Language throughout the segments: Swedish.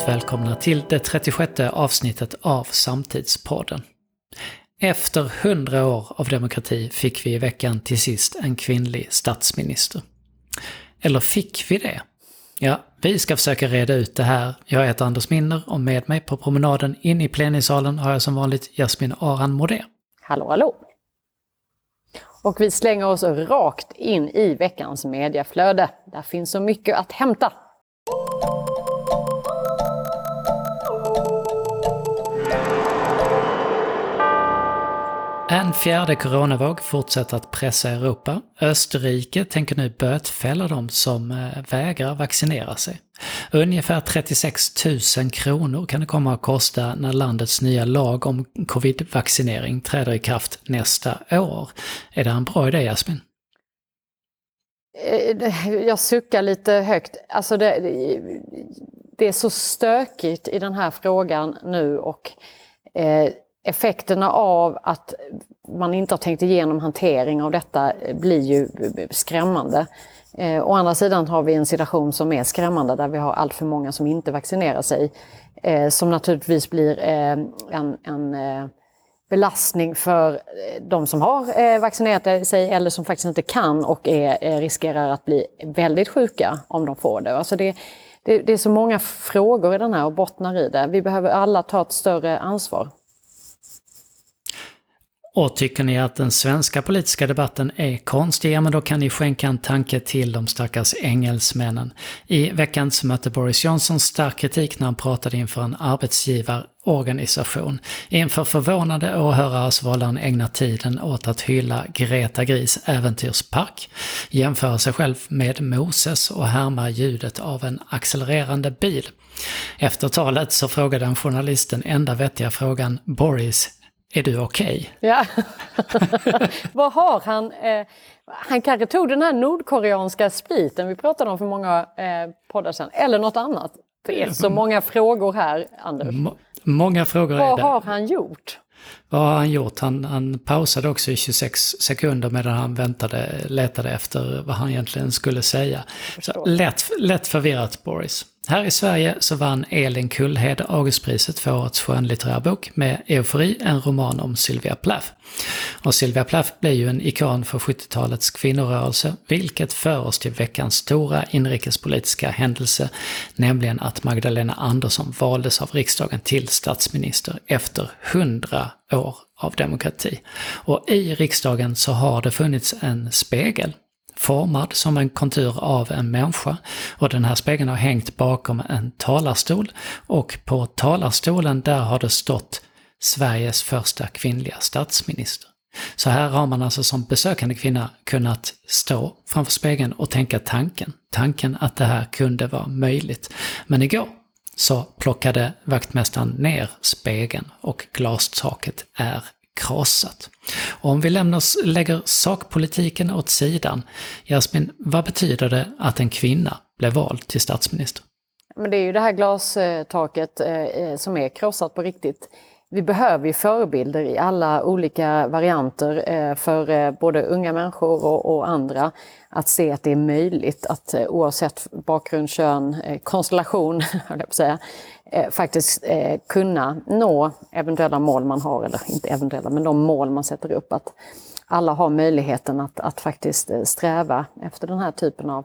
varmt välkomna till det 36 avsnittet av Samtidspodden. Efter hundra år av demokrati fick vi i veckan till sist en kvinnlig statsminister. Eller fick vi det? Ja, vi ska försöka reda ut det här. Jag heter Anders Minner och med mig på promenaden in i plenisalen har jag som vanligt Jasmin Aran Modé. Hallå, hallå! Och vi slänger oss rakt in i veckans mediaflöde. Där finns så mycket att hämta. En fjärde coronavåg fortsätter att pressa Europa. Österrike tänker nu bötfälla de som eh, vägrar vaccinera sig. Ungefär 36 000 kronor kan det komma att kosta när landets nya lag om covid-vaccinering träder i kraft nästa år. Är det en bra idé, Jasmin? Eh, jag suckar lite högt. Alltså det, det är så stökigt i den här frågan nu och eh, effekterna av att man inte har tänkt igenom hantering av detta eh, blir ju eh, skrämmande. Eh, å andra sidan har vi en situation som är skrämmande där vi har allt för många som inte vaccinerar sig. Eh, som naturligtvis blir eh, en, en eh, belastning för eh, de som har eh, vaccinerat sig eller som faktiskt inte kan och är, riskerar att bli väldigt sjuka om de får det. Alltså det, det, det är så många frågor i den här och bottnar i det. Vi behöver alla ta ett större ansvar. Och tycker ni att den svenska politiska debatten är konstig, ja men då kan ni skänka en tanke till de stackars engelsmännen. I veckans mötte Boris Johnson stark kritik när han pratade inför en arbetsgivarorganisation. Inför förvånade åhörare så valde han ägna tiden åt att hylla Greta Gris äventyrspark, jämföra sig själv med Moses och härma ljudet av en accelererande bil. Efter talet så frågade en journalist den enda vettiga frågan Boris, är du okej? Okay? Ja. Vad har han? Eh, han kanske tog den här nordkoreanska spriten vi pratade om för många eh, poddar sedan, eller något annat. Det är så många frågor här, Anders. M många frågor. Vad har han gjort? Vad har han gjort? Han, han pausade också i 26 sekunder medan han väntade, letade efter vad han egentligen skulle säga. Så lätt, lätt förvirrat, Boris. Här i Sverige så vann Elin Kullhed Augustpriset för årets skönlitterär bok med Eufori, en roman om Sylvia Plath. Och Sylvia Plath blev ju en ikon för 70-talets kvinnorörelse, vilket för oss till veckans stora inrikespolitiska händelse, nämligen att Magdalena Andersson valdes av riksdagen till statsminister efter 100 år av demokrati. Och i riksdagen så har det funnits en spegel formad som en kontur av en människa. Och den här spegeln har hängt bakom en talarstol och på talarstolen där har det stått Sveriges första kvinnliga statsminister. Så här har man alltså som besökande kvinna kunnat stå framför spegeln och tänka tanken. Tanken att det här kunde vara möjligt. Men igår så plockade vaktmästaren ner spegeln och glastaket är krossat. Och om vi lämnar, lägger sakpolitiken åt sidan, Jasmin, vad betyder det att en kvinna blev vald till statsminister? Men det är ju det här glastaket eh, eh som är krossat på riktigt. Vi behöver ju förebilder i alla olika varianter eh, för eh, både unga människor och, andra att se att det är möjligt att eh, oavsett bakgrund, kön, konstellation, konstellation, jag på säga, faktiskt kunna nå eventuella mål man har, eller inte eventuella, men de mål man sätter upp. Att alla har möjligheten att, att faktiskt sträva efter den här typen av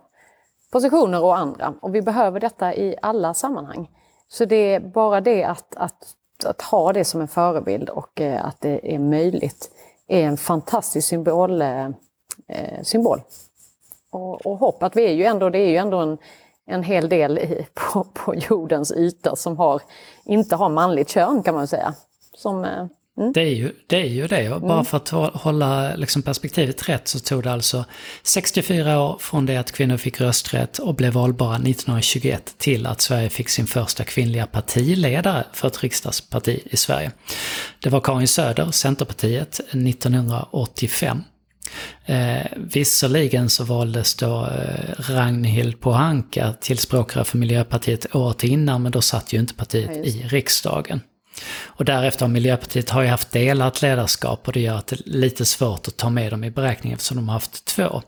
positioner och andra. Och vi behöver detta i alla sammanhang. Så det är bara det att, att, att ha det som en förebild och eh, att det är möjligt är en fantastisk symbol. Eh, eh symbol. Och, och hopp att vi är ju ändå, det är ju ändå en en hel del i, på, på jordens yta som har, inte har manligt kön kan man säga. Som, eh, mm. det, är ju, det är ju det. Och bara mm. för att hålla liksom, perspektivet rätt så tog det alltså 64 år från det att kvinnor fick rösträtt och blev valbara 1921 till att Sverige fick sin första kvinnliga partiledare för ett riksdagsparti i Sverige. Det var Karin Söder, Centerpartiet, 1985. Eh, visserligen så valdes då eh, Ragnhild Pohanka till språkrör för Miljöpartiet året innan, men då satt ju inte partiet ja, i riksdagen. Och därefter har Miljöpartiet har ju haft delat ledarskap och det gör att det är lite svårt att ta med dem i beräkningen eftersom de har haft två.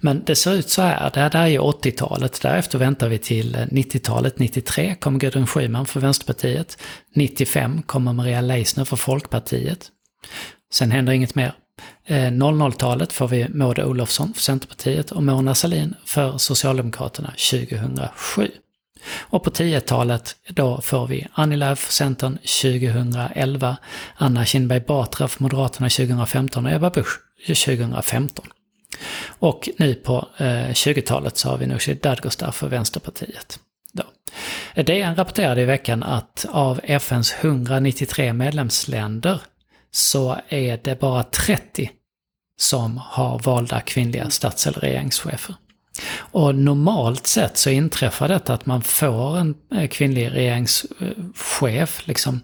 Men det ser ut så här, det här är ju 80-talet, därefter väntar vi till eh, 90-talet, 93 kommer Gudrun Schyman för Vänsterpartiet, 95 kommer Maria Leisner för Folkpartiet. Sen händer inget mer. Eh, 00-talet får vi Maud Olofsson för Centerpartiet och Mona Sahlin för Socialdemokraterna 2007. Och på 10-talet då får vi Annie Lööf Centern 2011, Anna Kinberg Batra för Moderaterna 2015 och Ebba Busch 2015. Och nu på eh, 20-talet så har vi Nooshi Dadgostar för Vänsterpartiet. Då. DN rapporterade i veckan att av FNs 193 medlemsländer så är det bara 30 som har valda kvinnliga stats eller regeringschefer. Och normalt sett så inträffar detta att man får en eh, kvinnlig regeringschef, liksom,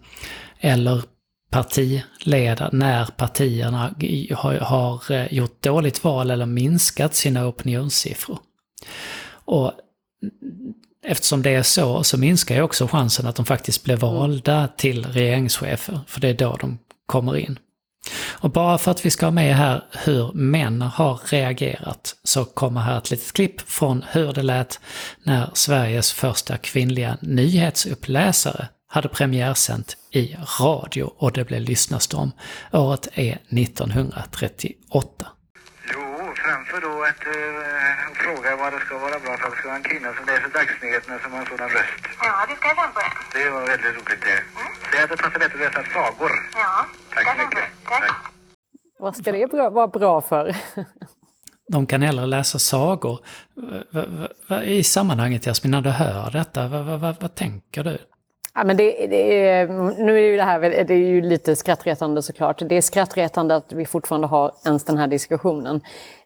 eller partiledare när partierna har, har eh, gjort dåligt val eller minskat sina opinionssiffror. Och eftersom det är så, så minskar ju också chansen att de faktiskt blir valda till regeringschefer, för det är då de kommer in. Och bara för att vi ska ha med här hur män har reagerat så kommer här ett litet klipp från hur det lät när Sveriges första kvinnliga nyhetsuppläsare hade premiärsänt i radio och det blev lyssnarstorm. Året är 1938 framför då att uh, fråga vad det ska vara bra för att det ska vara en kvinna som läser dagsnyheterna som har en sådan röst. Ja, det ska jag tänka på det. Det var väldigt roligt det. Mm. Säg att det passar bättre att läsa sagor. Ja, Tack så mycket. Tack. Tack. Vad ska det vara bra för? De kan hellre läsa sagor. I sammanhanget Jasmin, när du hör detta, vad, vad, vad, tänker du? Ja, men det, det är, nu är ju det här det är ju lite skrattretande såklart. Det är skrattretande att vi fortfarande har ens den här diskussionen.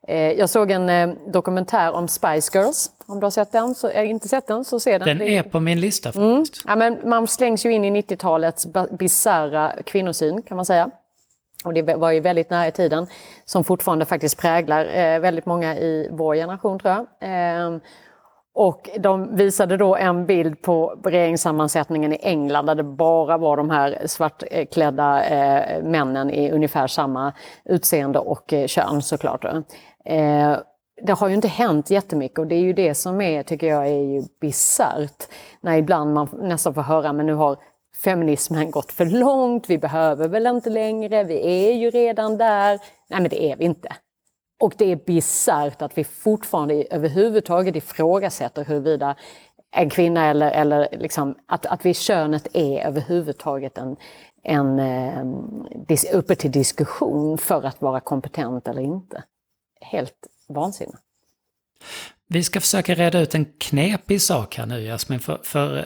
Eh, jag såg en eh, dokumentär om Spice Girls. Om du har sett den, så, äh, inte sett den så se den. Den är på min lista mm. faktiskt. Mm. Ja, men man slängs ju in i 90-talets bisarra kvinnosyn kan man säga. Och det var ju väldigt nära i tiden, som fortfarande faktiskt präglar eh, väldigt många i vår generation tror jag. Eh, och de visade då en bild på regeringssammansättningen i England där det bara var de här svartklädda eh, männen i ungefär samma utseende och eh, kön såklart. Eh, det har ju inte hänt jättemycket och det är ju det som är, tycker jag, är ju bisarrt. När ibland man nästan får höra, men nu har feminismen gått för långt, vi behöver väl inte längre, vi är ju redan där. Nej men det är vi inte. Och det är bisarrt att vi fortfarande överhuvudtaget ifrågasätter huruvida en kvinna eller, eller liksom, att, att vi könet är överhuvudtaget en, en, eh, uppe till diskussion för att vara kompetent eller inte. Helt vansinne. Vi ska försöka reda ut en knepig sak här nu Jasmin, för, för eh,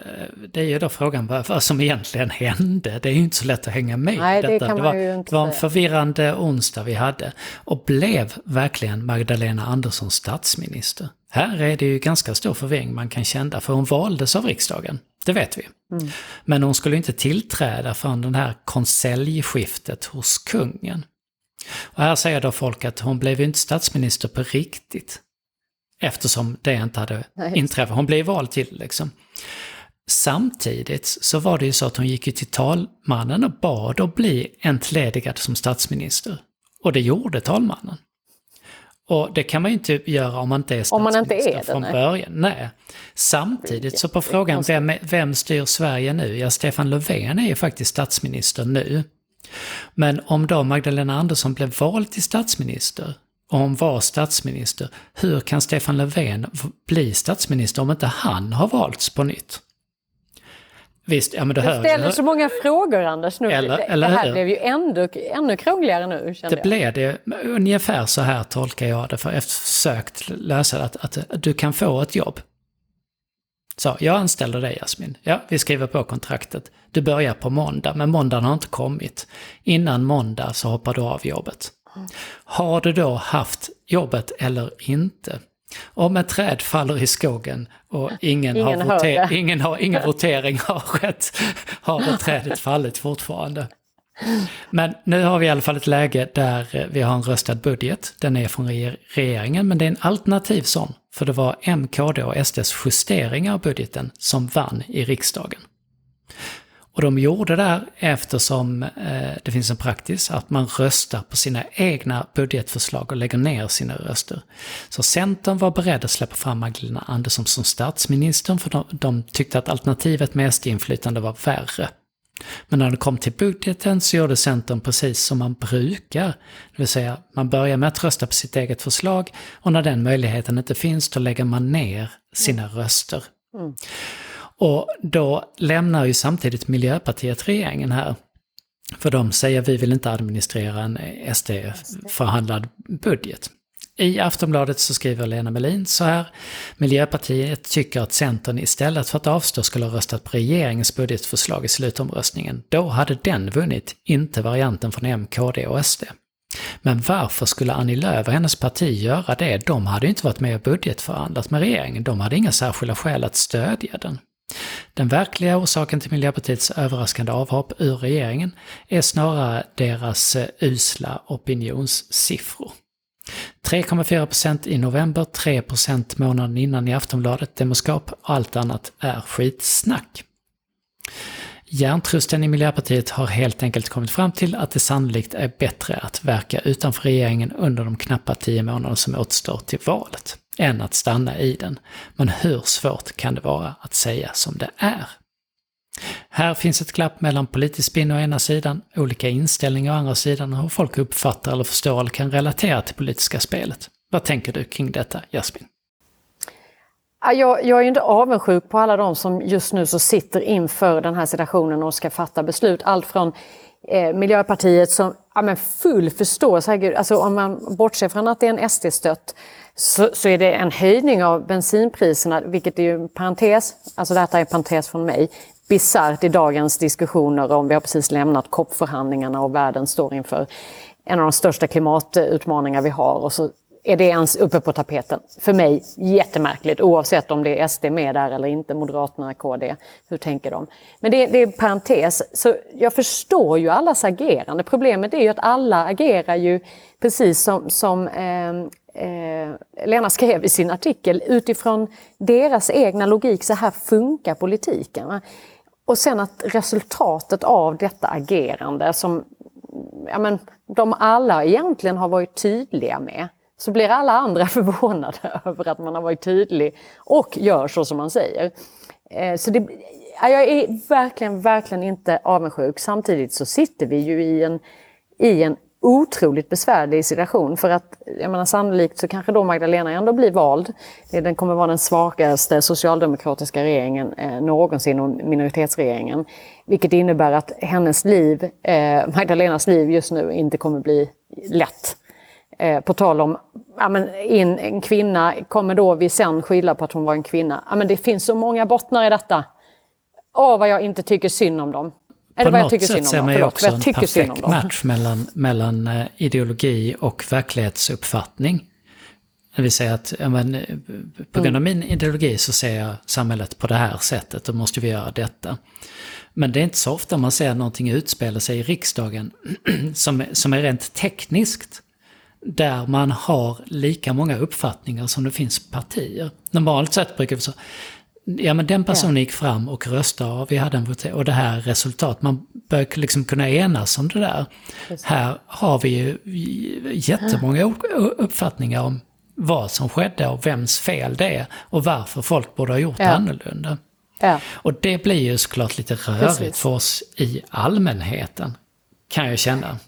det är ju då frågan vad, vad som egentligen hände. Det är ju inte så lätt att hänga med Nej, detta. Det, det, var, det var en förvirrande onsdag vi hade. Och blev verkligen Magdalena Andersson statsminister? Här är det ju ganska stor förvirring man kan känna, för hon valdes av riksdagen. Det vet vi. Mm. Men hon skulle inte tillträda från den här konseljskiftet hos kungen. Och här säger då folk att hon blev ju inte statsminister på riktigt. Eftersom det inte hade inträffat. Hon blev vald till liksom. Samtidigt så var det ju så att hon gick till talmannen och bad att bli entledigad som statsminister. Och det gjorde talmannen. Och det kan man ju inte göra om man inte är statsminister inte är från början. Nej. Samtidigt så på frågan vem, vem styr Sverige nu? Ja, Stefan Löfven är ju faktiskt statsminister nu. Men om då Magdalena Andersson blev vald till statsminister hon var statsminister, hur kan Stefan Löfven bli statsminister om inte han har valts på nytt? Visst, ja men det Du ställer så många frågor Anders nu. Eller, eller det här hur? blev ju ännu, ännu krångligare nu. Det jag. blev det. Ungefär så här tolkar jag det, för jag försökt lösa det, att, att du kan få ett jobb. Så, jag anställer dig Jasmin. Ja, vi skriver på kontraktet. Du börjar på måndag, men måndagen har inte kommit. Innan måndag så hoppar du av jobbet. Har du då haft jobbet eller inte? Om ett träd faller i skogen och ingen, ingen, har, voter ingen, har, ingen votering har skett, har det trädet fallit fortfarande. Men nu har vi i alla fall ett läge där vi har en röstad budget. Den är från regeringen, men det är en alternativ sån. För det var M, KD och SDs justeringar av budgeten som vann i riksdagen. Och de gjorde det eftersom eh, det finns en praxis att man röstar på sina egna budgetförslag och lägger ner sina röster. Så Centern var beredd att släppa fram Magdalena Andersson som statsminister för de, de tyckte att alternativet med SD-inflytande var värre. Men när det kom till budgeten så gjorde Centern precis som man brukar. Det vill säga, man börjar med att rösta på sitt eget förslag och när den möjligheten inte finns då lägger man ner sina röster. Mm. Och då lämnar ju samtidigt Miljöpartiet regeringen här. För de säger vi vill inte administrera en SD-förhandlad budget. I Aftonbladet så skriver Lena Melin så här. Miljöpartiet tycker att Centern istället för att avstå skulle ha röstat på regeringens budgetförslag i slutomröstningen. Då hade den vunnit, inte varianten från M, KD och SD. Men varför skulle Annie Lööf och hennes parti göra det? De hade ju inte varit med och budgetförhandlat med regeringen. De hade inga särskilda skäl att stödja den. Den verkliga orsaken till Miljöpartiets överraskande avhopp ur regeringen är snarare deras eh, usla opinionssiffror. 3,4% i november, 3% månaden innan i Aftonbladet, Demoskap. allt annat är skitsnack. Hjärntrusten i Miljöpartiet har helt enkelt kommit fram till att det sannolikt är bättre att verka utanför regeringen under de knappa tio månader som återstår till valet, än att stanna i den. Men hur svårt kan det vara att säga som det är? Här finns ett glapp mellan politisk spinn å ena sidan, olika inställningar å andra sidan och hur folk uppfattar eller förstår eller kan relatera till politiska spelet. Vad tänker du kring detta, Jasmin? Jag, jag är inte avundsjuk på alla de som just nu så sitter inför den här situationen och ska fatta beslut. Allt från eh, Miljöpartiet som ja, men full förståelse, alltså om man bortser från att det är en SD-stött så, så, är det en höjning av bensinpriserna, vilket är ju en parentes, alltså detta är en parentes från mig, bisarrt i dagens diskussioner om, vi har precis lämnat COP-förhandlingarna och världen står inför en av de största klimatutmaningar vi har och så är det ens uppe på tapeten. För mig jättemärkligt oavsett om det är SD med där eller inte, Moderaterna, KD. Hur tänker de? Men det, det är parentes. Så jag förstår ju allas agerande. Problemet är ju att alla agerar ju precis som, som eh, eh, Lena skrev i sin artikel utifrån deras egna logik. Så här funkar politiken. Och sen att resultatet av detta agerande som ja men, de alla egentligen har varit tydliga med så blir alla andra förvånade över att man har varit tydlig och gör så som man säger. Eh, så det, jag är verkligen, verkligen inte avundsjuk. Samtidigt så sitter vi ju i en, i en otroligt besvärlig situation för att jag menar, sannolikt så kanske då Magdalena ändå blir vald. Den kommer vara den svagaste socialdemokratiska regeringen eh, någonsin och minoritetsregeringen. Vilket innebär att hennes liv, eh, Magdalenas liv just nu inte kommer bli lätt. Eh, på tal om, ja, men in, en kvinna, kommer då vi sen skylla på att hon var en kvinna? Ja, men det finns så många bottnar i detta. Åh, vad jag inte tycker synd om dem. Jag tycker synd om dem. Förlåt, också en perfekt match mellan, mellan uh, ideologi och verklighetsuppfattning. Det vill säga att men, eh, på grund av min ideologi så ser jag samhället på det här sättet, då måste vi göra detta. Men det är inte så ofta man ser någonting utspela sig i riksdagen som, som är rent tekniskt där man har lika många uppfattningar som det finns partier. Normalt sett brukar vi säga, ja men den personen gick fram och röstade och vi hade en votering och det här resultat. Man bör liksom kunna enas om det där. Just. Här har vi ju jättemånga uppfattningar om vad som skedde och vems fel det är och varför folk borde ha gjort ja. annorlunda. Ja. Och det blir ju såklart lite rörigt Precis. för oss i allmänheten, kan jag känna.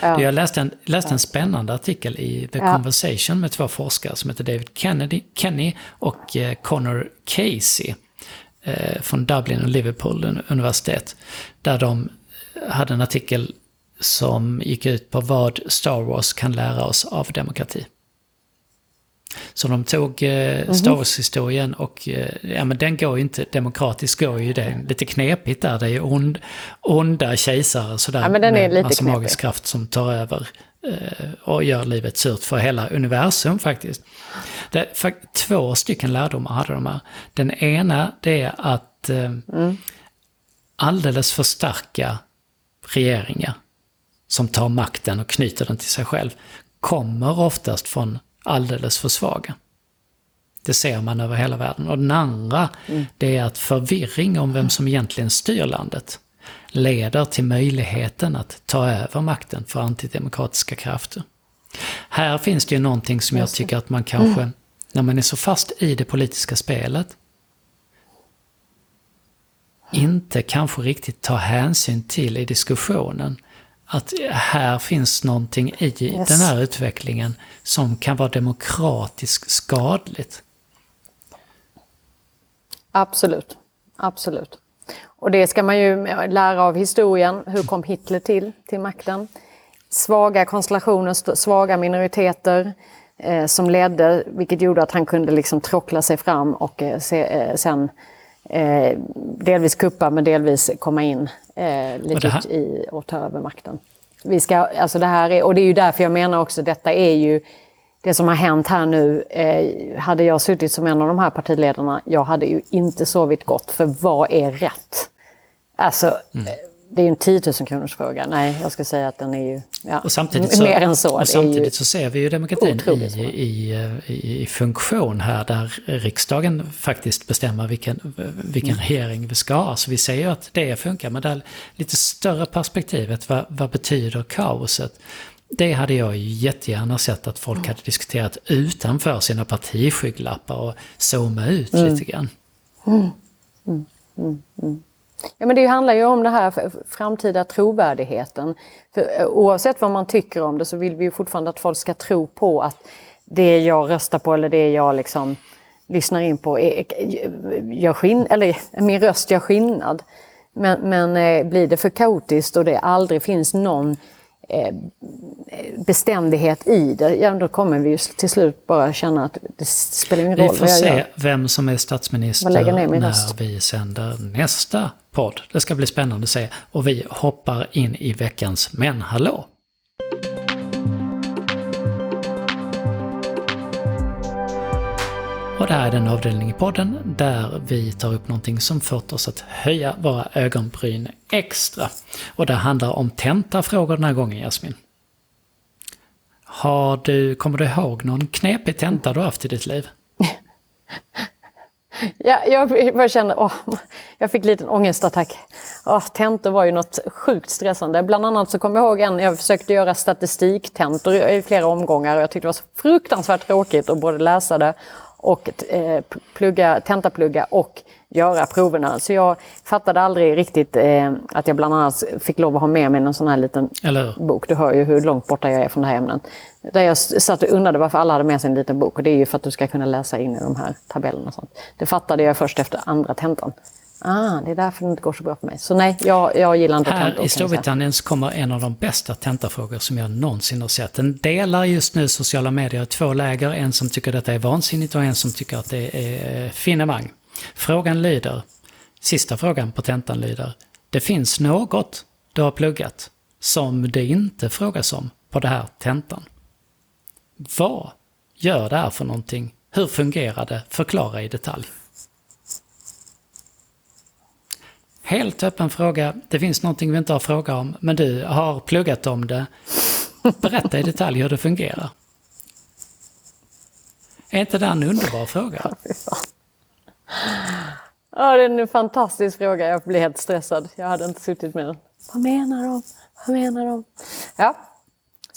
Ja. Jag läste en, läste en spännande artikel i The ja. Conversation med två forskare som heter David Kennedy, Kenny och eh, Connor Casey eh, från Dublin och Liverpool universitet. Där de hade en artikel som gick ut på vad Star Wars kan lära oss av demokrati. Så de tog eh, mhm. Star Wars-historien och eh, ja, men den går ju inte, demokratiskt går ju det lite knepigt där. Det är ju ond, onda kejsare sådär ja, men den är med massa magisk kraft som tar över eh, och gör livet surt för hela universum faktiskt. Det, för, två stycken lärdomar hade de här. Den ena det är att eh, mm. alldeles för starka regeringar som tar makten och knyter den till sig själv kommer oftast från alldeles för svaga. Det ser man över hela världen. Och den andra, mm. det är att förvirring om vem som egentligen styr landet leder till möjligheten att ta över makten för antidemokratiska krafter. Här finns det ju någonting som jag tycker att man kanske, mm. när man är så fast i det politiska spelet, inte kanske riktigt tar hänsyn till i diskussionen. Att här finns någonting i yes. den här utvecklingen som kan vara demokratiskt skadligt. Absolut, absolut. Och det ska man ju lära av historien. Hur kom Hitler till, till makten? Svaga konstellationer, svaga minoriteter eh, som ledde, vilket gjorde att han kunde liksom trockla sig fram och eh, se, eh, sen eh, delvis kuppa men delvis komma in eh, lite här... i och ta över makten. Vi ska, alltså det här är, och det är ju därför jag menar också, detta är ju det som har hänt här nu, eh, hade jag suttit som en av de här partiledarna, jag hade ju inte sovit gott. För vad är rätt? Alltså, mm. Det är ju en 10 000 kronors fråga. Nej, jag ska säga att den är ju ja, och samtidigt så, mer än så. Och samtidigt så ser vi ju demokratin i, i, i, funktion här där riksdagen faktiskt bestämmer vilken, vilken mm. regering vi ska ha. Så vi ser ju att det funkar, men det lite större perspektivet, vad, vad betyder kaoset? Det hade jag jättegärna sett att folk hade diskuterat utanför sina partiskygglappar och zooma ut mm. lite grann. Mm. Ja, men det handlar ju om den här framtida trovärdigheten. För eh, oavsett vad man tycker om det så vill vi ju fortfarande att folk ska tro på att det jag röstar på eller det jag liksom lyssnar in på är, eh, gör skin eller min röst gör skillnad. Men, men eh, blir det för kaotiskt och det aldrig finns någon beständighet i det, ja då kommer vi ju till slut bara känna att det spelar ingen roll Vi får se vem som är statsminister när vi sänder nästa podd. Det ska bli spännande att se. Och vi hoppar in i veckans Men hallå! Och det här är den avdelning i podden där vi tar upp någonting som fått oss att höja våra ögonbryn extra. Och det handlar om tentafrågor den här gången, Jasmin. Har du, kommer du ihåg någon knepig tenta du haft i ditt liv? Ja, jag bara känner... åh, jag fick en liten ångestattack. Åh, tentor var ju något sjukt stressande. Bland annat så kommer jag ihåg en, jag försökte göra statistiktentor i flera omgångar och jag tyckte det var så fruktansvärt tråkigt att både läsa det och eh, plugga, tentaplugga och göra proverna. Så jag fattade aldrig riktigt eh, att jag bland annat fick lov att ha med mig en sån här liten bok. Du hör ju hur långt borta jag är från det här ämnet. Där jag satt och undrade varför alla hade med sig en liten bok. Och det är ju för att du ska kunna läsa in i de här tabellerna och sånt. Det fattade jag först efter andra tentan. Ah, det är därför det inte går så bra för mig. Så nej, jag, jag gillar inte tentor. Här i Storbritannien kommer en av de bästa tentafrågor som jag någonsin har sett. Den delar just nu sociala medier i två läger. En som tycker detta är vansinnigt och en som tycker att det är finemang. Frågan lyder, sista frågan på tentan lyder, det finns något du har pluggat som det inte frågas om på det här tentan. Vad gör det här för någonting? Hur fungerar det? Förklara i detalj. Helt öppen fråga. Det finns någonting vi inte har frågat om, men du har pluggat om det. Berätta i detalj hur det fungerar. Är inte det en underbar fråga? Ja, det är en fantastisk fråga. Jag blir helt stressad. Jag hade inte suttit med den. Vad menar de? Vad menar de? Ja,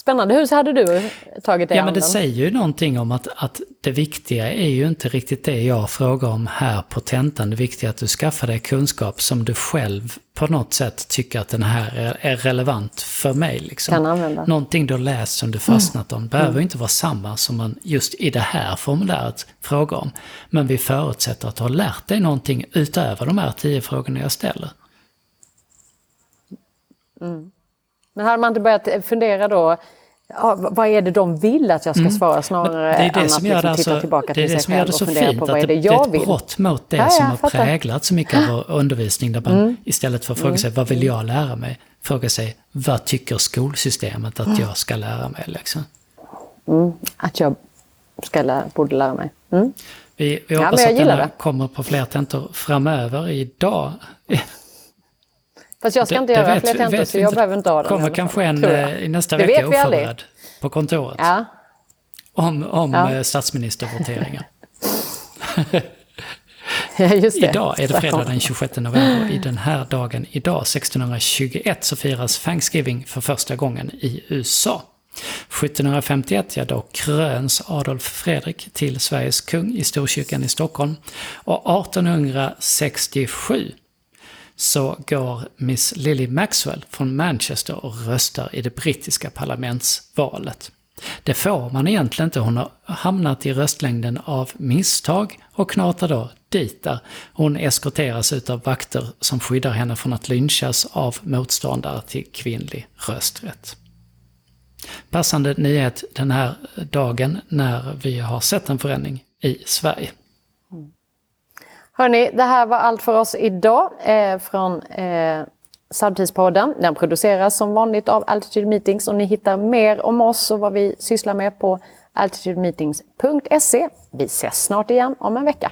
Spännande. Hur hade du tagit dig Ja, men det säger ju någonting om att, att det viktiga är ju inte riktigt det jag frågar om här på tentan. Det viktiga är att du skaffar dig kunskap som du själv på något sätt tycker att den här är, är relevant för mig. Liksom. Kan använda. Någonting du har läst som du fastnat om behöver mm. inte vara samma som man just i det här formuläret frågar om. Men vi förutsätter att du har lärt dig någonting utöver de här tio frågorna jag ställer. Mm. Men hade man inte börjat fundera då, ja, vad är det de vill att jag ska mm. svara snarare än att liksom titta alltså, tillbaka till sig själv och fundera på vad är det jag vill? Det är ett brott mot det ja, som har fattar. präglat så mycket av undervisning där man mm. istället för att fråga mm. sig vad vill jag lära mig, fråga sig vad tycker skolsystemet att jag ska lära mig? Liksom. Mm. Att jag ska lära, borde lära mig. Mm. Vi, vi hoppas ja, att den här kommer på fler tentor framöver. Idag Fast jag ska det, inte göra fler tentor så jag behöver inte ha den. kommer kanske en eh, i nästa det vecka oförberedd på kontoret. Ja. Om, om ja. Eh, statsministervoteringen. Just det. Idag är det fredag den 26 november. I den här dagen idag, 1621, så firas Thanksgiving för första gången i USA. 1751, ja då kröns Adolf Fredrik till Sveriges kung i Storkyrkan i Stockholm. Och 1867 så går Miss Lily Maxwell från Manchester och röstar i det brittiska parlamentsvalet. Det får man egentligen inte, hon har hamnat i röstlängden av misstag och knatar då dit där. Hon eskorteras av vakter som skyddar henne från att lynchas av motståndare till kvinnlig rösträtt. Passande nyhet den här dagen när vi har sett en förändring i Sverige. Hörni, det här var allt för oss idag eh, från eh, Samtidspodden. Den produceras som vanligt av Altitude Meetings och ni hittar mer om oss och vad vi sysslar med på altitudemeetings.se. Vi ses snart igen om en vecka.